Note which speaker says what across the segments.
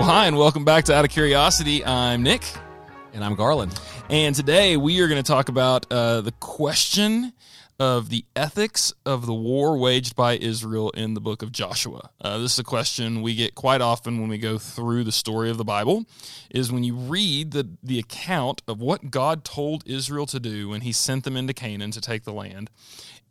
Speaker 1: Well, hi, and welcome back to Out of Curiosity. I'm Nick,
Speaker 2: And I'm Garland.
Speaker 1: and today we are going to talk about uh, the question of the ethics of the war waged by Israel in the book of Joshua. Uh, this is a question we get quite often when we go through the story of the Bible. Is when you read the the account of what God told Israel to do when He sent them into Canaan to take the land.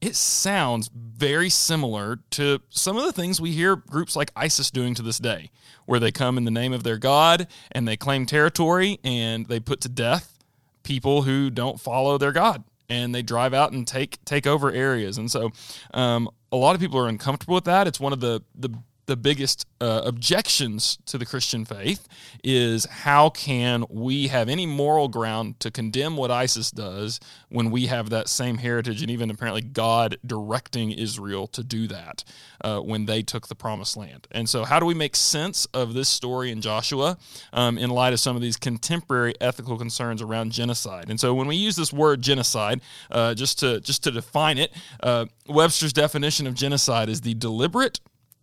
Speaker 1: It sounds very similar to some of the things we hear groups like ISIS doing to this day, where they come in the name of their God and they claim territory and they put to death people who don't follow their God and they drive out and take take over areas. And so um, a lot of people are uncomfortable with that. It's one of the the the biggest uh, objections to the Christian faith is how can we have any moral ground to condemn what ISIS does when we have that same heritage and even apparently God directing Israel to do that uh, when they took the promised land. And so, how do we make sense of this story in Joshua um, in light of some of these contemporary ethical concerns around genocide? And so, when we use this word genocide, uh, just to just to define it, uh, Webster's definition of genocide is the deliberate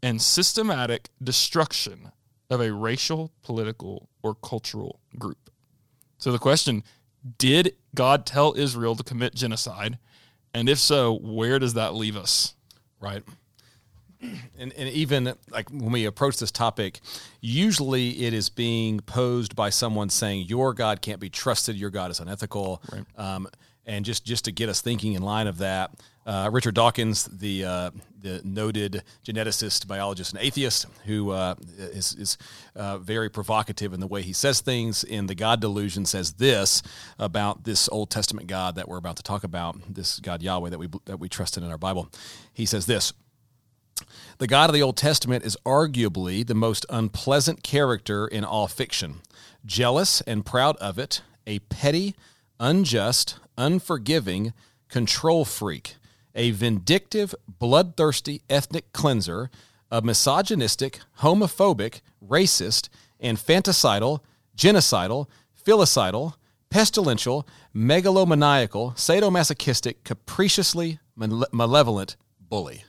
Speaker 1: and systematic destruction of a racial, political, or cultural group. So the question did God tell Israel to commit genocide? And if so, where does that leave us?
Speaker 2: Right. And, and even like when we approach this topic, usually it is being posed by someone saying your God can't be trusted, your God is unethical,
Speaker 1: Right.
Speaker 2: um, and just just to get us thinking in line of that, uh, Richard Dawkins, the uh, the noted geneticist, biologist, and atheist, who uh, is is uh, very provocative in the way he says things in the God Delusion, says this about this Old Testament God that we're about to talk about, this God Yahweh that we that we trusted in our Bible. He says this. The God of the Old Testament is arguably the most unpleasant character in all fiction. Jealous and proud of it, a petty, unjust, unforgiving control freak, a vindictive, bloodthirsty ethnic cleanser, a misogynistic, homophobic, racist, infanticidal, genocidal, filicidal, pestilential, megalomaniacal, sadomasochistic, capriciously male- malevolent bully.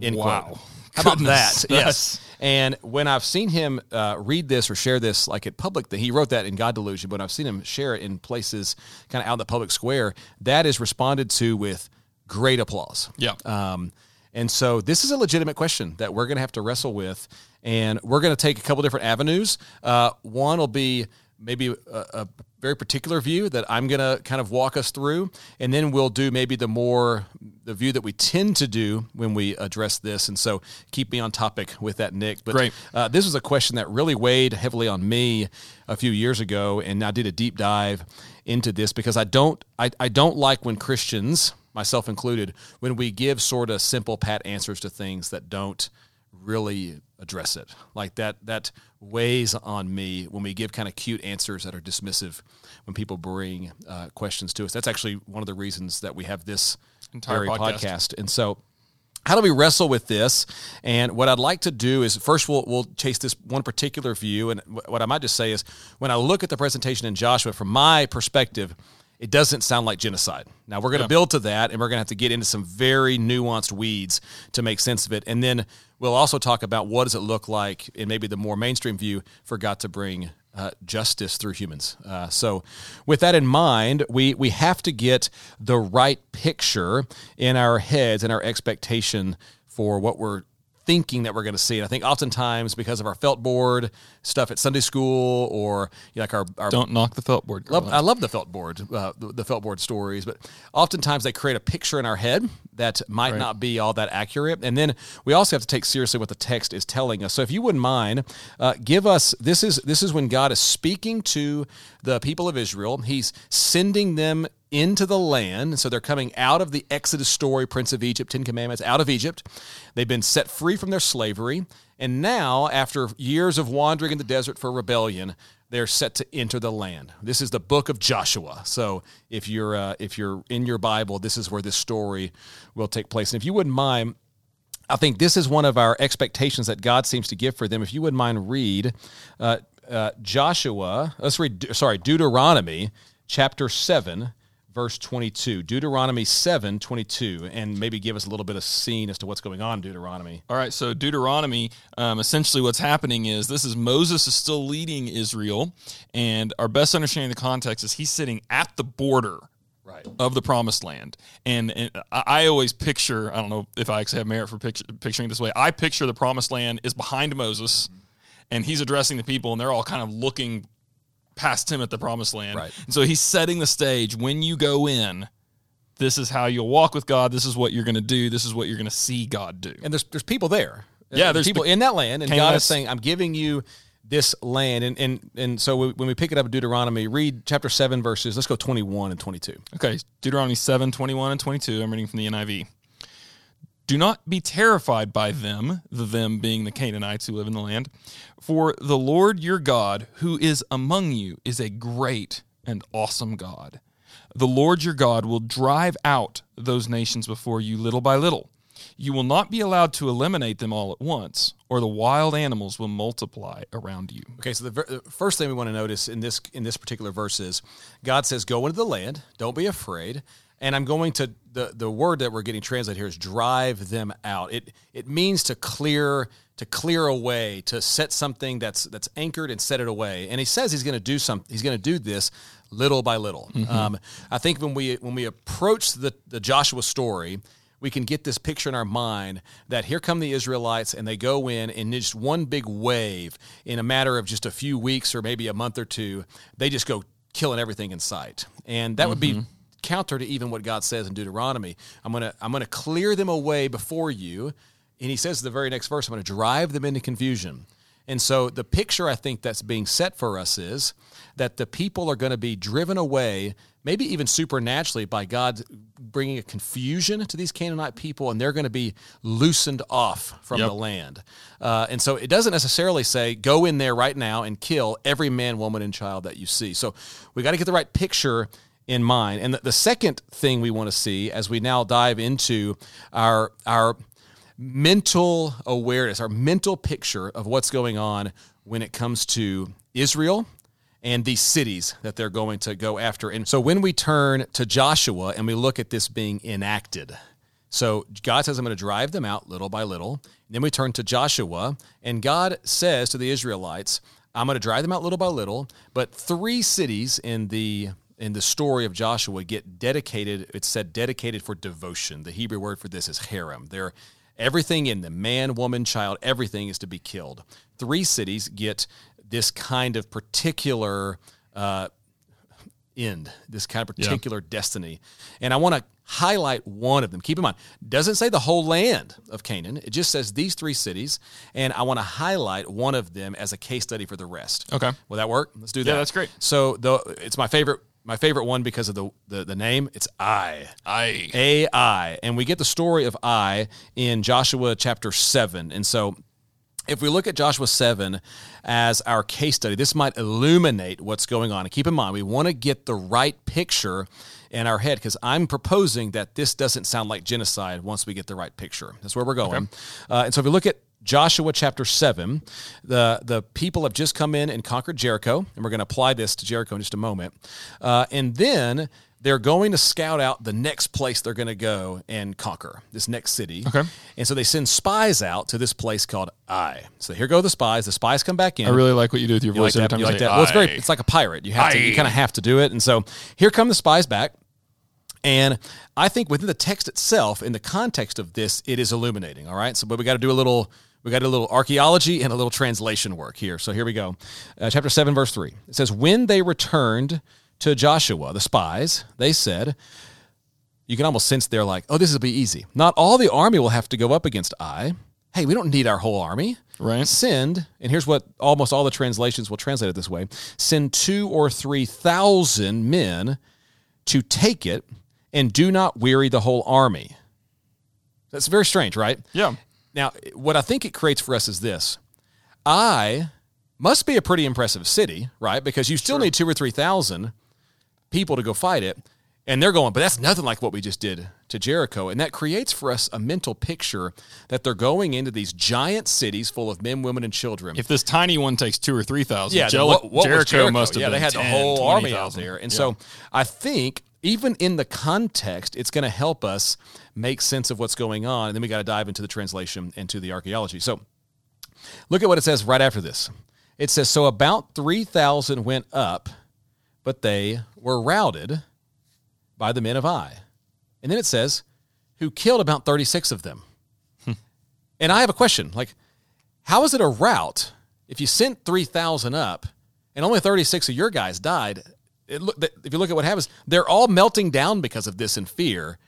Speaker 2: End
Speaker 1: Wow.
Speaker 2: quote. How about
Speaker 1: Goodness,
Speaker 2: that? Yes. And when I've seen him uh, read this or share this, like at public, that he wrote that in God Delusion, but I've seen him share it in places kind of out in the public square. That is responded to with great applause.
Speaker 1: Yeah.
Speaker 2: Um, and so this is a legitimate question that we're going to have to wrestle with, and we're going to take a couple different avenues. Uh, one will be maybe a, a very particular view that I'm going to kind of walk us through, and then we'll do maybe the more the view that we tend to do when we address this. And so keep me on topic with that, Nick. But
Speaker 1: Great.
Speaker 2: uh, this was a question that really weighed heavily on me a few years ago, and I did a deep dive into this because I don't I, I don't like when Christians, myself included, when we give sort of simple pat answers to things that don't really address it. Like that that weighs on me when we give kind of cute answers that are dismissive when people bring uh, questions to us. That's actually one of the reasons that we have this
Speaker 1: Entire podcast.
Speaker 2: podcast. And so how do we wrestle with this? And what I'd like to do is first we'll, we'll chase this one particular view. And what I might just say is when I look at the presentation in Joshua, from my perspective, it doesn't sound like genocide. Now we're going to
Speaker 1: Yeah.
Speaker 2: build to that, and we're going to have to get into some very nuanced weeds to make sense of it. And then we'll also talk about what does it look like in maybe the more mainstream view for God to bring uh, justice through humans. Uh, so, with that in mind, we we have to get the right picture in our heads and our expectation for what we're thinking that we're going to see. And I think oftentimes because of our felt board stuff at Sunday school or you know, like our, our
Speaker 1: Don't knock the felt board.
Speaker 2: Love, I love the felt board, uh, the, the felt board stories, but oftentimes they create a picture in our head that might
Speaker 1: Right.
Speaker 2: not be all that accurate. And then we also have to take seriously what the text is telling us. So if you wouldn't mind, uh, give us this is this is when God is speaking to the people of Israel. He's sending them into the land. So they're coming out of the Exodus story, Prince of Egypt, Ten Commandments, out of Egypt. They've been set free from their slavery. And now, after years of wandering in the desert for rebellion, they're set to enter the land. This is the book of Joshua. So if you're uh, if you're in your Bible, this is where this story will take place. And if you wouldn't mind, I think this is one of our expectations that God seems to give for them. If you wouldn't mind, read uh, uh, Joshua. Let's read. Sorry, Deuteronomy chapter seven, verse 22. Deuteronomy 7 22. And maybe give us a little bit of scene as to what's going on in Deuteronomy.
Speaker 1: All right, so Deuteronomy, um, essentially what's happening is this is Moses is still leading Israel, and our best understanding of the context is he's sitting at the border
Speaker 2: Right.
Speaker 1: of the promised land. And, and I always picture, I don't know if I actually have merit for picture, picturing it this way, I picture the promised land is behind Moses, and he's addressing the people, and they're all kind of looking past him at the promised land.
Speaker 2: Right.
Speaker 1: And so he's setting the stage. When you go in, this is how you'll walk with God. This is what you're going to do. This is what you're going to see God do.
Speaker 2: And there's there's people there.
Speaker 1: Uh, yeah, there's
Speaker 2: people
Speaker 1: pe-
Speaker 2: in that land, and God is saying, "I'm giving you this land." And and and so we- when we pick it up in Deuteronomy, read chapter seven verses. Let's go 21 and 22.
Speaker 1: Okay, Deuteronomy 7, 21 and 22. I'm reading from the NIV. Do not be terrified by them, the them being the Canaanites who live in the land, for the Lord your God, who is among you, is a great and awesome God. The Lord your God will drive out those nations before you little by little. You will not be allowed to eliminate them all at once, or the wild animals will multiply around you.
Speaker 2: Okay, so the, ver- the first thing we want to notice in this in this particular verse is God says, "Go into the land, don't be afraid." And I'm going to the the word that we're getting translated here is drive them out. It it means to clear to clear away, to set something that's that's anchored and set it away. And he says he's going to do some he's going to do this little by little. Um, I think when we when we approach the the Joshua story, we can get this picture in our mind that here come the Israelites and they go in in just one big wave in a matter of just a few weeks or maybe a month or two, they just go killing everything in sight. And that would be counter to even what God says in Deuteronomy. I'm going to I'm going to clear them away before you. And he says in the very next verse, I'm going to drive them into confusion. And so the picture I think that's being set for us is that the people are going to be driven away, maybe even supernaturally, by God bringing a confusion to these Canaanite people, and they're going to be loosened off from
Speaker 1: Yep.
Speaker 2: the land. Uh, and so it doesn't necessarily say go in there right now and kill every man, woman, and child that you see. So we got to get the right picture in mind. And the, the second thing we want to see as we now dive into our our mental awareness, our mental picture of what's going on when it comes to Israel and these cities that they're going to go after. And so when we turn to Joshua and we look at this being enacted, so God says, I'm going to drive them out little by little. then we turn to Joshua, and God says to the Israelites, I'm going to drive them out little by little. But three cities in the in the story of Joshua get dedicated. It's said dedicated for devotion. The Hebrew word for this is herem. They're everything in them, man, woman, child, everything is to be killed. Three cities get this kind of particular uh, end, this kind of particular destiny. And I want to highlight one of them. Keep in mind, doesn't say the whole land of Canaan. It just says these three cities, and I want to highlight one of them as a case study for the rest.
Speaker 1: Okay.
Speaker 2: Will that work? Let's do that.
Speaker 1: Yeah, that's great.
Speaker 2: So the it's my favorite my favorite one because of the the, the name. It's
Speaker 1: Ai.
Speaker 2: Ai And we get the story of Ai in Joshua chapter 7. And so if we look at Joshua 7 as our case study, this might illuminate what's going on. And keep in mind, we want to get the right picture in our head because I'm proposing that this doesn't sound like genocide once we get the right picture. That's where we're going. Uh, and so if we look at Joshua chapter 7, the, the people have just come in and conquered Jericho, and we're going to apply this to Jericho in just a moment. Uh, and then they're going to scout out the next place they're going to go and conquer, this next city.
Speaker 1: Okay.
Speaker 2: And so they send spies out to this place called Ai. So here go the spies. The spies come back in.
Speaker 1: I really like what you do with your
Speaker 2: You like
Speaker 1: voice every
Speaker 2: that?
Speaker 1: time
Speaker 2: You like that? Well, it's very. It's like a pirate. You have to. You kind of have to do it. And so here come the spies back. And I think within the text itself, in the context of this, it is illuminating. All right. So, but we got to do a little. We got a little archaeology and a little translation work here. So here we go. Uh, chapter seven, verse three. It says, "When they returned to Joshua, the spies, they said." You can almost sense they're like, "Oh, this will be easy. Not all the army will have to go up against Ai. Hey, we don't need our whole army
Speaker 1: Right.
Speaker 2: send and here's what almost all the translations will translate it this way send two or three thousand men to take it and do not weary the whole army that's very strange right
Speaker 1: Yeah.
Speaker 2: Now what i think it creates for us is this. Ai must be a pretty impressive city right? Because you still need two or three thousand people to go fight it and they're going but that's nothing like what we just did to jericho. And that creates for us a mental picture that they're going into these giant cities full of men women and children.
Speaker 1: If this tiny one takes two or three thousand,
Speaker 2: yeah, then
Speaker 1: Jel-
Speaker 2: what, what was
Speaker 1: Jericho, must have
Speaker 2: yeah,
Speaker 1: been
Speaker 2: they had
Speaker 1: 10,
Speaker 2: the whole army
Speaker 1: 20,000.
Speaker 2: out there, and
Speaker 1: Yeah.
Speaker 2: so I think even in the context, it's going to help us make sense of what's going on. And then we got to dive into the translation and to the archaeology. So look at what it says right after this. It says, So about 3,000 went up, but they were routed by the men of Ai. And then it says, Who killed about 36 of them. Hmm. and I have a question like, how is it a rout if you sent 3,000 up and only 36 of your guys died? It look, if you look at what happens, they're all melting down because of this in fear.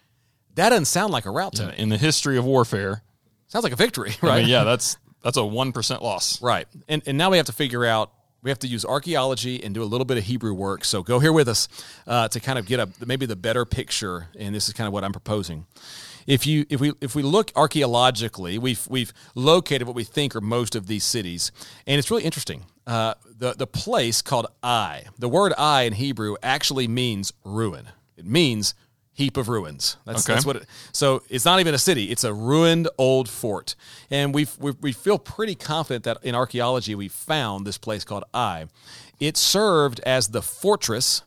Speaker 2: That doesn't sound like a rout to me.
Speaker 1: In the history of warfare,
Speaker 2: Sounds like a victory,
Speaker 1: I
Speaker 2: right?
Speaker 1: mean, yeah, that's that's a one percent loss.
Speaker 2: Right. And and now we have to figure out we have to use archaeology and do a little bit of Hebrew work. So go here with us uh, to kind of get a maybe the better picture. And this is kind of what I'm proposing. If you if we if we look archaeologically, we've we've located what we think are most of these cities, and it's really interesting. Uh, the the place called Ai, the word Ai in Hebrew actually means ruin. It means heap of ruins. That's,
Speaker 1: Okay.
Speaker 2: that's what it, so it's not even a city. It's a ruined old fort. And we we we feel pretty confident that in archaeology we found this place called Ai. It served as the fortress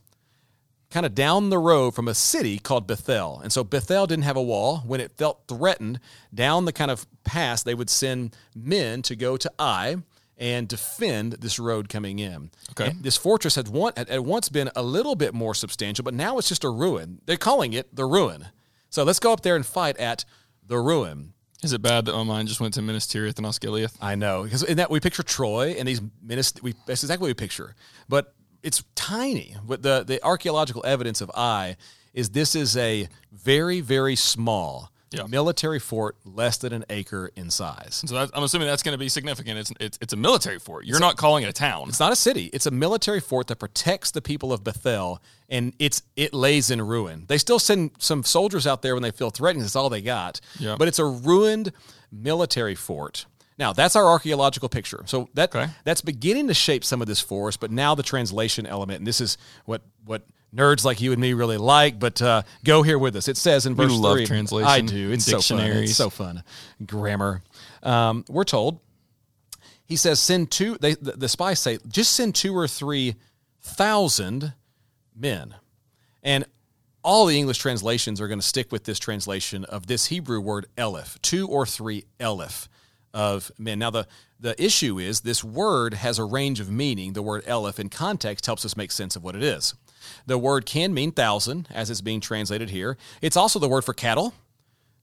Speaker 2: kind of down the road from a city called Bethel. And so Bethel didn't have a wall. When it felt threatened, down the kind of pass, they would send men to go to Ai and defend this road coming in.
Speaker 1: Okay.
Speaker 2: And this fortress had, one, had, had once been a little bit more substantial, but now it's just a ruin. They're calling it the ruin. So let's go up there and fight at the ruin.
Speaker 1: Is it bad that my mind just went to Minas Tirith and Osgiliath?
Speaker 2: I know because in that we picture Troy and these minist- we that's exactly what we picture, but it's tiny. But the the archaeological evidence of Ai is this is a very very small
Speaker 1: Yeah.
Speaker 2: military fort, less than an acre in size.
Speaker 1: So that, I'm assuming that's going to be significant. It's, it's it's a military fort. You're not calling it a town.
Speaker 2: It's not a city. It's a military fort that protects the people of Bethel, and it's it lays in ruin. They still send some soldiers out there when they feel threatened. That's all they got.
Speaker 1: Yeah.
Speaker 2: But it's a ruined military fort. Now that's our archaeological picture. So that
Speaker 1: Okay.
Speaker 2: that's beginning to shape some of this for us. But now the translation element, and this is what what nerds like you and me really like. But uh, go here with us. It says in verse you
Speaker 1: love
Speaker 2: three.
Speaker 1: translation,
Speaker 2: I do. It's so fun. It's so fun. Grammar. Um, we're told he says send two they the, the spies say just send two or three thousand men and all the english translations are going to stick with this translation of this hebrew word elif two or three elif of men now the the issue is this word has a range of meaning the word elif in context helps us make sense of what it is the word can mean thousand as it's being translated here it's also the word for cattle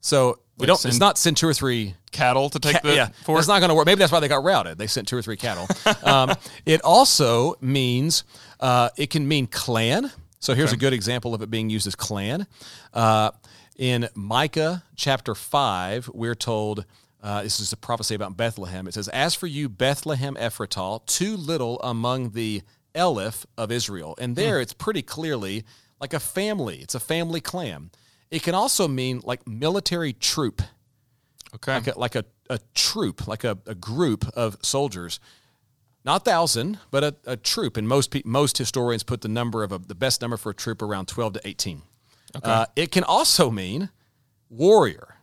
Speaker 2: so we don't it's not send two or three
Speaker 1: Cattle to take the
Speaker 2: yeah, it's not going to work. Maybe that's why they got routed. They sent two or three cattle. um, it also means uh, it can mean clan. So here's a good example of it being used as clan. Uh, in Micah chapter five, we're told. Uh, this is a prophecy about Bethlehem. It says, "As for you, Bethlehem Ephratah, too little among the Elif of Israel." And there, it's pretty clearly like a family. It's a family clan. It can also mean like military troop
Speaker 1: okay.
Speaker 2: like a, like a, a troop, like a, a group of soldiers. Not thousand, but a, a troop. And most pe- most historians put the number of a, the best number for a troop around twelve to eighteen. Uh, it can also mean warrior,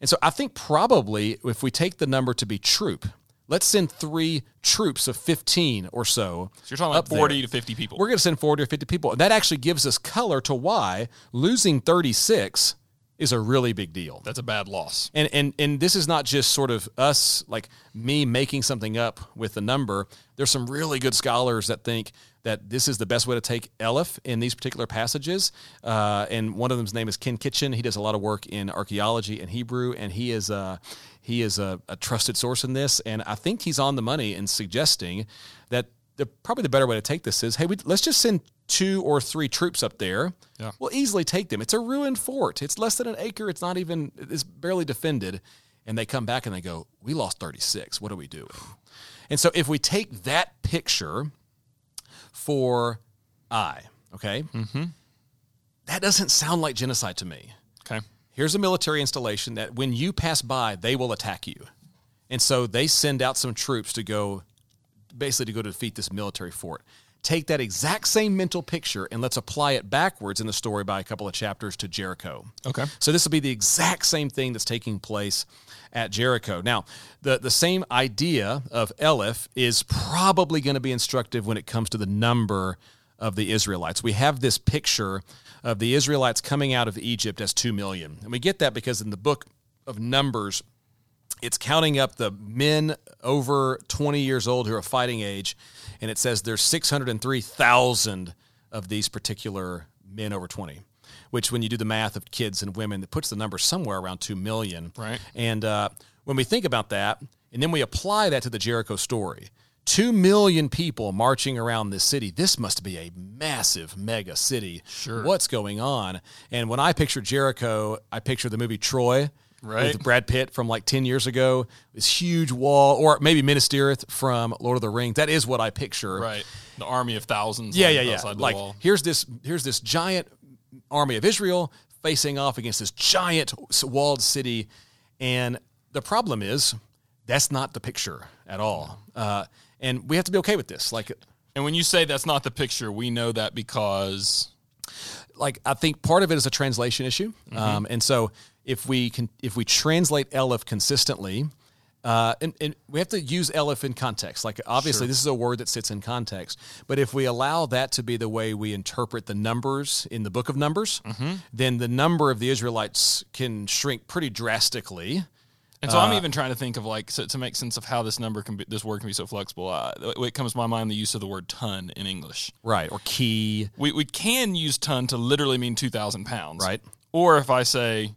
Speaker 2: and so I think probably if we take the number to be troop, let's send three troops of fifteen or so.
Speaker 1: So you're talking
Speaker 2: up
Speaker 1: about
Speaker 2: there.
Speaker 1: 40 to 50 people.
Speaker 2: We're going to send 40 or 50 people. And that actually gives us color to why losing 36 is a really big deal.
Speaker 1: That's a bad loss.
Speaker 2: And and and this is not just sort of us like me making something up with the number. There's some really good scholars that think that this is the best way to take Elif in these particular passages. Uh, and one of them's name is Ken Kitchen. He does a lot of work in archaeology and Hebrew, and he is uh, he is a, a trusted source in this. And I think he's on the money in suggesting that the probably the better way to take this is, hey, we, let's just send two or three troops up there.
Speaker 1: Yeah.
Speaker 2: We'll easily take them. It's a ruined fort. It's less than an acre. It's not even. It's barely defended. And they come back and they go, "We lost 36. What are we doing?" And so, if we take that picture for Ai, okay, mm-hmm. that doesn't sound like genocide to me.
Speaker 1: Okay.
Speaker 2: Here's a military installation that when you pass by, they will attack you. And so they send out some troops to go, basically, to go defeat this military fort. Take that exact same mental picture and let's apply it backwards in the story by a couple of chapters to Jericho.
Speaker 1: Okay.
Speaker 2: So this will be the exact same thing that's taking place at Jericho. Now, the, the same idea of Elif is probably going to be instructive when it comes to the number of the Israelites. We have this picture of the Israelites coming out of Egypt as 2 million. And we get that because in the book of Numbers, it's counting up the men over 20 years old who are fighting age, and it says there's 603,000 of these particular men over 20 which when you do the math of kids and women, it puts the number somewhere around 2 million.
Speaker 1: Right.
Speaker 2: And uh, when we think about that, and then we apply that to the Jericho story, 2 million people marching around this city. This must be a massive mega city.
Speaker 1: Sure.
Speaker 2: What's going on? And when I picture Jericho, I picture the movie Troy.
Speaker 1: Right.
Speaker 2: With Brad Pitt from like 10 years ago, this huge wall, or maybe Minas Tirith from Lord of the Rings. That is what I picture.
Speaker 1: Right. The army of thousands.
Speaker 2: Yeah, yeah, yeah.
Speaker 1: outside the
Speaker 2: Like
Speaker 1: wall.
Speaker 2: here's this here's this giant army of Israel facing off against this giant walled city, and the problem is that's not the picture at all. Uh, and we have to be okay with this. Like,
Speaker 1: And when you say that's not the picture, we know that because
Speaker 2: like I think part of it is a translation issue,
Speaker 1: Mm-hmm.
Speaker 2: um, and so if we can if we translate Elif consistently. Uh, and, and we have to use Elif in context. Like, obviously, this is a word that sits in context. But if we allow that to be the way we interpret the numbers in the book of Numbers,
Speaker 1: Mm-hmm.
Speaker 2: then the number of the Israelites can shrink pretty drastically.
Speaker 1: And so
Speaker 2: Uh,
Speaker 1: I'm even trying to think of like so to make sense of how this number can be, this word can be so flexible. Uh, it comes to my mind the use of the word ton in English.
Speaker 2: Right. Or key.
Speaker 1: We we can use ton to literally mean two thousand pounds,
Speaker 2: Right.
Speaker 1: Or if I say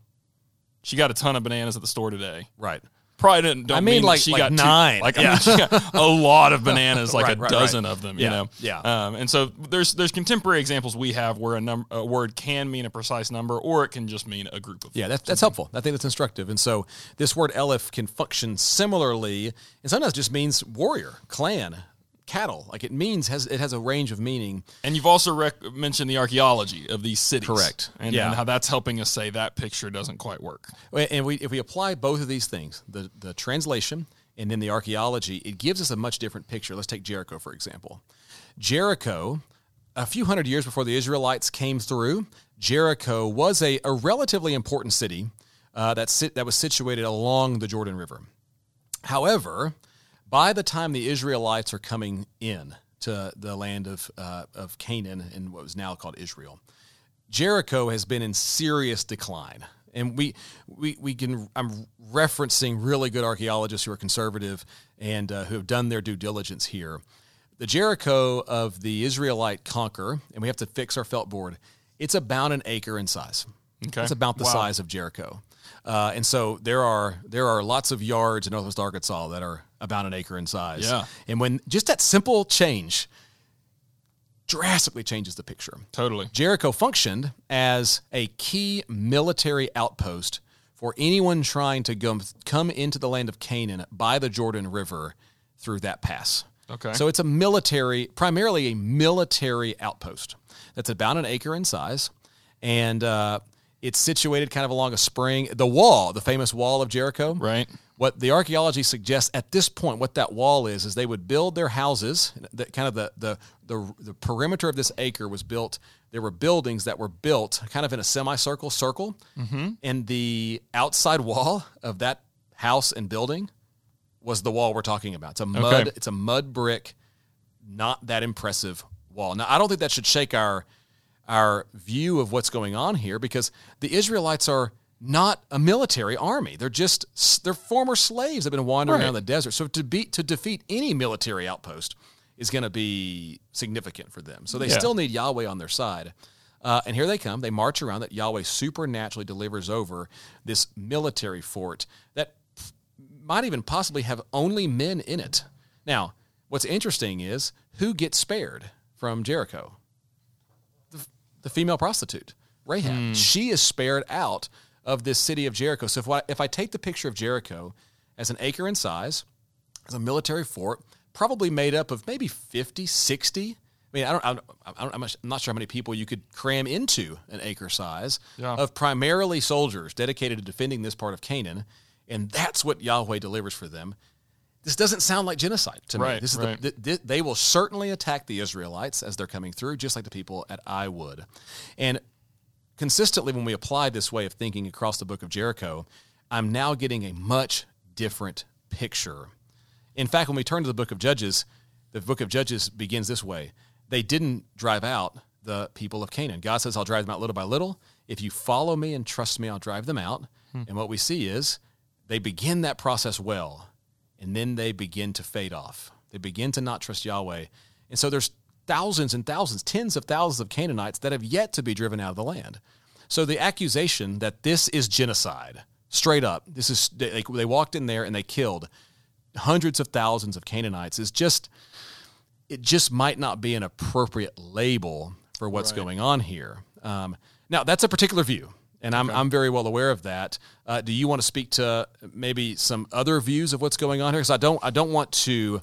Speaker 1: she got a ton of bananas at the store today,
Speaker 2: Right.
Speaker 1: probably didn't. Don't
Speaker 2: I mean,
Speaker 1: that
Speaker 2: like-
Speaker 1: she
Speaker 2: like
Speaker 1: got two-
Speaker 2: nine.
Speaker 1: like I
Speaker 2: Yeah.
Speaker 1: mean, she got a lot of bananas, like
Speaker 2: Right,
Speaker 1: a
Speaker 2: right,
Speaker 1: dozen
Speaker 2: right.
Speaker 1: of them.
Speaker 2: Yeah,
Speaker 1: You know,
Speaker 2: yeah.
Speaker 1: Um, and so there's there's contemporary examples we have where a num a word can mean a precise number, or it can just mean a group of.
Speaker 2: Yeah, that's, that's helpful. I think that's instructive. And so this word Elif can function similarly, and sometimes just means warrior, clan, cattle. Like it means has it has a range of meaning.
Speaker 1: And you've also rec- mentioned the archaeology of these cities,
Speaker 2: Correct.
Speaker 1: And,
Speaker 2: Yeah.
Speaker 1: and how that's helping us say that picture doesn't quite work.
Speaker 2: And we if we apply both of these things, the the translation and then the archaeology, it gives us a much different picture. Let's take Jericho for example. Jericho, a few hundred years before the Israelites came through, Jericho was a, a relatively important city uh, that sit, that was situated along the Jordan River. However, by the time the Israelites are coming in to the land of, uh, of Canaan and what was now called Israel, Jericho has been in serious decline. And we, we, we can, I'm referencing really good archaeologists who are conservative and uh, who have done their due diligence here. The Jericho of the Israelite conquer, and we have to fix our felt board, it's about an acre in size.
Speaker 1: Okay.
Speaker 2: It's about the
Speaker 1: Wow.
Speaker 2: size of Jericho. Uh, and so there are there are lots of yards in Northwest Arkansas that are about an acre in size.
Speaker 1: Yeah.
Speaker 2: And when just that simple change drastically changes the picture.
Speaker 1: Totally.
Speaker 2: Jericho functioned as a key military outpost for anyone trying to go, come into the land of Canaan by the Jordan River through that pass.
Speaker 1: Okay.
Speaker 2: So it's a military, primarily a military outpost that's about an acre in size. And uh, it's situated kind of along a spring. The wall, the famous wall of Jericho,
Speaker 1: Right.
Speaker 2: What the archaeology suggests at this point, what that wall is, is they would build their houses. The, kind of the, the the the perimeter of this acre was built. There were buildings that were built kind of in a semicircle circle,
Speaker 1: Mm-hmm.
Speaker 2: and the outside wall of that house and building was the wall we're talking about. It's a mud.
Speaker 1: Okay.
Speaker 2: It's a mud brick, not that impressive wall. Now, I don't think that should shake our our view of what's going on here because the Israelites are not a military army. They're just they're former slaves that have been wandering
Speaker 1: Right.
Speaker 2: around the desert. So to beat to defeat any military outpost is going to be significant for them. So they
Speaker 1: Yeah.
Speaker 2: still need Yahweh on their side. Uh, and here they come. They march around that Yahweh supernaturally delivers over this military fort that might even possibly have only men in it. Now, what's interesting is who gets spared from Jericho? The, the female prostitute, Rahab. She is spared out of this city of Jericho. So if I, if I take the picture of Jericho as an acre in size, as a military fort, probably made up of maybe 50, 60. I mean, I don't, I don't, I'm not- sure how many people you could cram into an acre size
Speaker 1: Yeah.
Speaker 2: of primarily soldiers dedicated to defending this part of Canaan. And that's what Yahweh delivers for them. This doesn't sound like genocide to me. This is
Speaker 1: right.
Speaker 2: the, th- th- they will certainly attack the Israelites as they're coming through, just like the people at Ai would. And consistently, when we apply this way of thinking across the book of Jericho, I'm now getting a much different picture. In fact, when we turn to the book of Judges, the book of Judges begins this way They didn't drive out, the people of Canaan. God says, I'll drive them out little by little. If you follow me and trust me, I'll drive them out. Hmm. And what we see is they begin that process well, and then they begin to fade off. They begin to not trust Yahweh. And so there's thousands and thousands, tens of thousands of Canaanites that have yet to be driven out of the land. So the accusation that this is genocide, straight up, this is they, they walked in there and they killed hundreds of thousands of Canaanites is just it just might not be an appropriate label for what's right. going on here. Um, now that's a particular view, and I'm okay. I'm very well aware of that. Uh, do you want to speak to maybe some other views of what's going on here? Because I don't I don't want to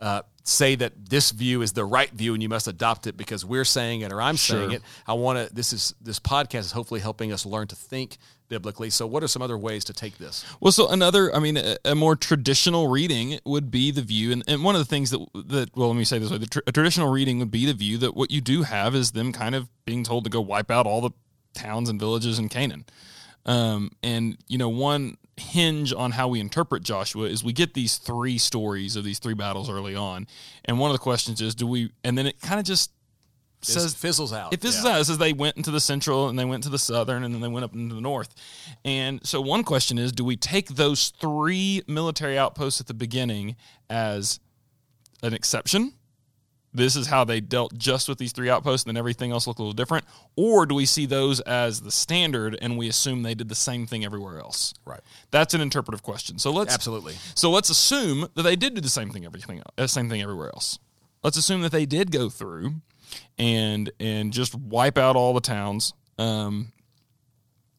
Speaker 2: uh, say that this view is the right view and you must adopt it because we're saying it or I'm sure. saying it. I want to. This is this podcast is hopefully helping us learn to think biblically. So, what are some other ways to take this?
Speaker 1: Well, so another, I mean, a, a more traditional reading would be the view, and, and one of the things that that well, let me say this way: the tr- a traditional reading would be the view that what you do have is them kind of being told to go wipe out all the towns and villages in Canaan. Um, and you know, one hinge on how we interpret Joshua is we get these three stories of these three battles early on, and one of the questions is, do we? And then it kind of just says
Speaker 2: fizzles out.
Speaker 1: It fizzles yeah. out. It says they went into the central and they went to the southern and then they went up into the north. And so one question is, do we take those three military outposts at the beginning as an exception? This is how they dealt just with these three outposts, and then everything else looked a little different. Or do we see those as the standard, and we assume they did the same thing everywhere else?
Speaker 2: Right.
Speaker 1: That's an interpretive question. So let's
Speaker 2: absolutely.
Speaker 1: So let's assume that they did do the same thing everything, uh, same thing everywhere else. Let's assume that they did go through and and just wipe out all the towns, um,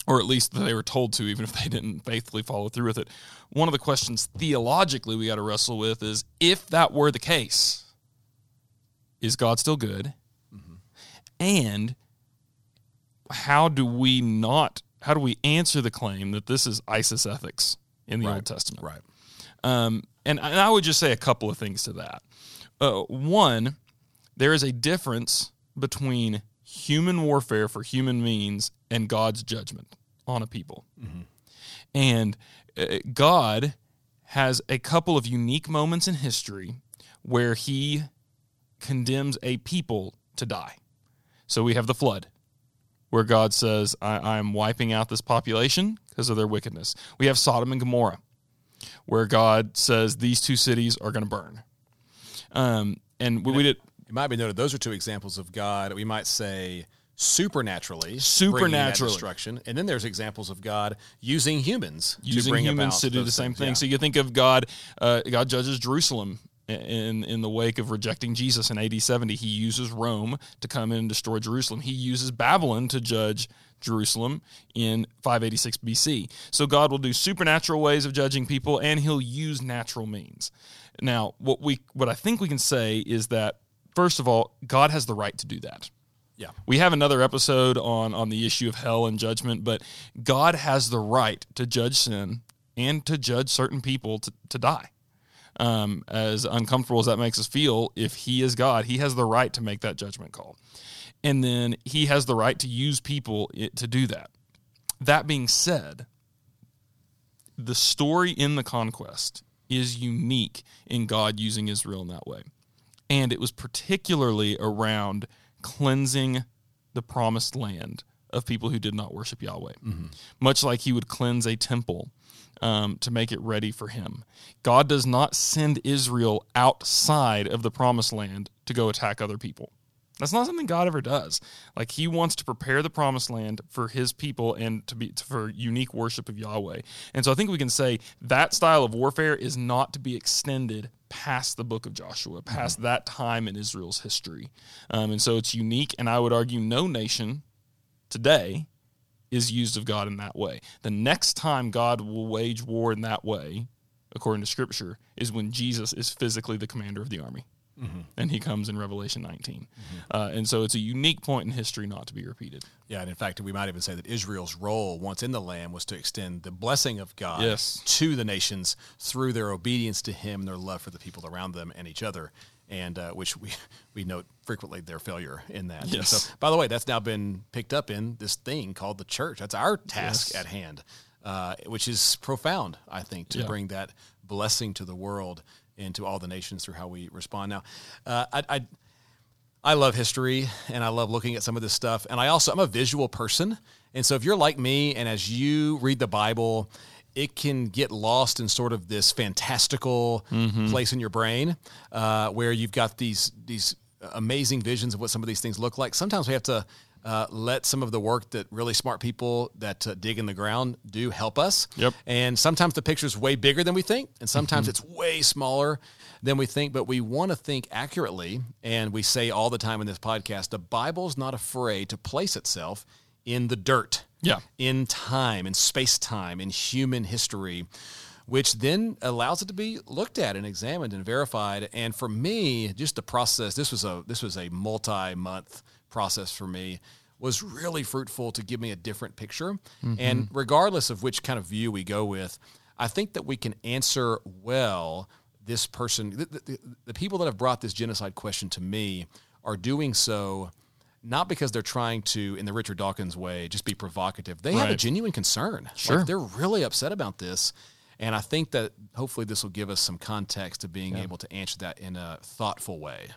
Speaker 1: or at least that they were told to, even if they didn't faithfully follow through with it. One of the questions theologically we got to wrestle with is if that were the case, is God still good? Mm-hmm. And how do we not? How do we answer the claim that this is ISIS ethics in the
Speaker 2: right.
Speaker 1: Old Testament?
Speaker 2: Right.
Speaker 1: Um, and, and I would just say a couple of things to that. Uh, one, there is a difference between human warfare for human means and God's judgment on a people. Mm-hmm. And uh, God has a couple of unique moments in history where he condemns a people to die. So we have the flood, where God says, I, am wiping out this population because of their wickedness. We have Sodom and Gomorrah, where God says these two cities are going to burn. Um, and we, we did
Speaker 2: it might be noted those are two examples of God. We might say supernaturally,
Speaker 1: supernaturally
Speaker 2: destruction, and then there's examples of God using humans,
Speaker 1: using
Speaker 2: to
Speaker 1: humans to do the same thing.
Speaker 2: Yeah.
Speaker 1: So you think of God, uh, God judges Jerusalem in in the wake of rejecting Jesus in AD 70. He uses Rome to come in and destroy Jerusalem. He uses Babylon to judge Jerusalem in 586 BC. So God will do supernatural ways of judging people, and He'll use natural means. Now, what we what I think we can say is that first of all, God has the right to do that.
Speaker 2: Yeah.
Speaker 1: We have another episode on on the issue of hell and judgment, but God has the right to judge sin and to judge certain people to, to die. Um, as uncomfortable as that makes us feel, if He is God, He has the right to make that judgment call. And then He has the right to use people to do that. That being said, the story in the conquest is unique in God using Israel in that way. And it was particularly around cleansing the promised land of people who did not worship Yahweh, mm-hmm. much like he would cleanse a temple um, to make it ready for him. God does not send Israel outside of the promised land to go attack other people. That's not something God ever does. Like he wants to prepare the promised land for his people and to be for unique worship of Yahweh. And so I think we can say that style of warfare is not to be extended past the book of Joshua, past mm-hmm. that time in Israel's history. Um, and so it's unique, and I would argue no nation today is used of God in that way. The next time God will wage war in that way, according to Scripture, is when Jesus is physically the commander of the army. Mm-hmm. And he comes in Revelation 19. Mm-hmm. Uh, and so it's a unique point in history not to be repeated.
Speaker 2: Yeah, and in fact, we might even say that Israel's role once in the land was to extend the blessing of God
Speaker 1: yes.
Speaker 2: to the nations through their obedience to Him and their love for the people around them and each other. And uh, which we, we note frequently their failure in that.
Speaker 1: Yes.
Speaker 2: So, by the way, that's now been picked up in this thing called the church. That's our task yes. at hand, uh, which is profound, I think, to yeah. bring that blessing to the world and to all the nations through how we respond. Now, uh, I, I, I love history and I love looking at some of this stuff. And I also, I'm a visual person. And so if you're like me and as you read the Bible, it can get lost in sort of this fantastical mm-hmm. place in your brain uh, where you've got these these amazing visions of what some of these things look like. Sometimes we have to uh, let some of the work that really smart people that uh, dig in the ground do help us.
Speaker 1: Yep.
Speaker 2: And sometimes the picture is way bigger than we think, and sometimes mm-hmm. it's way smaller than we think. But we want to think accurately, and we say all the time in this podcast: the Bible's not afraid to place itself in the dirt.
Speaker 1: Yeah.
Speaker 2: In time, in space time, in human history which then allows it to be looked at and examined and verified. And for me, just the process, this was a this was a multi-month process for me was really fruitful to give me a different picture. Mm-hmm. And regardless of which kind of view we go with, I think that we can answer well this person, the, the, the, people that have brought this genocide question to me are doing so not because they're trying to, in the Richard Dawkins way, just be provocative. They right. have a genuine concern.
Speaker 1: Sure.
Speaker 2: Like they're really upset about this. And I think that hopefully this will give us some context to being yeah. able to answer that in a thoughtful way.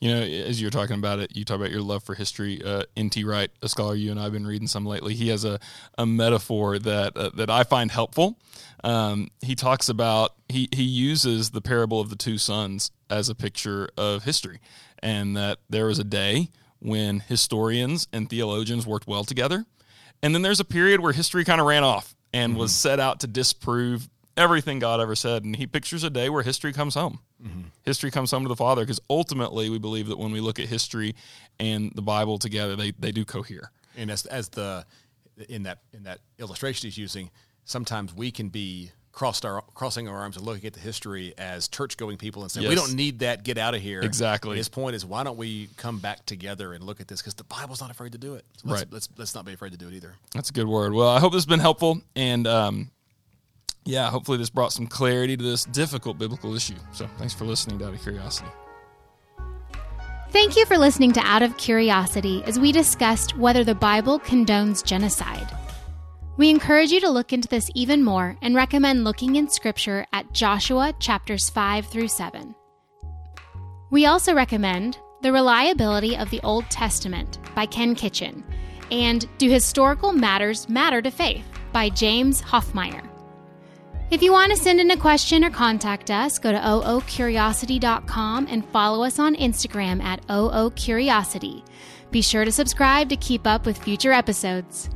Speaker 1: You know, as you're talking about it, you talk about your love for history. Uh, N.T. Wright, a scholar you and I have been reading some lately, he has a, a metaphor that uh, that I find helpful. Um, he talks about he he uses the parable of the two sons as a picture of history, and that there was a day when historians and theologians worked well together, and then there's a period where history kind of ran off and mm-hmm. was set out to disprove everything God ever said. And he pictures a day where history comes home. Mm-hmm. History comes home to the Father because ultimately we believe that when we look at history and the Bible together, they, they do cohere.
Speaker 2: And as, as the in that in that illustration he's using, sometimes we can be crossed our crossing our arms and looking at the history as church going people and saying yes. we don't need that get out of here
Speaker 1: exactly
Speaker 2: his point is why don't we come back together and look at this because the bible's not afraid to do it so let's,
Speaker 1: right
Speaker 2: let's let's not be afraid to do it either
Speaker 1: that's a good word well i hope this has been helpful and um, yeah, hopefully this brought some clarity to this difficult biblical issue. So thanks for listening to Out of Curiosity.
Speaker 3: Thank you for listening to Out of Curiosity as we discussed whether the Bible condones genocide. We encourage you to look into this even more and recommend looking in Scripture at Joshua chapters 5 through 7. We also recommend The Reliability of the Old Testament by Ken Kitchen and Do Historical Matters Matter to Faith by James Hoffmeier. If you want to send in a question or contact us, go to oocuriosity.com and follow us on Instagram at oocuriosity. Be sure to subscribe to keep up with future episodes.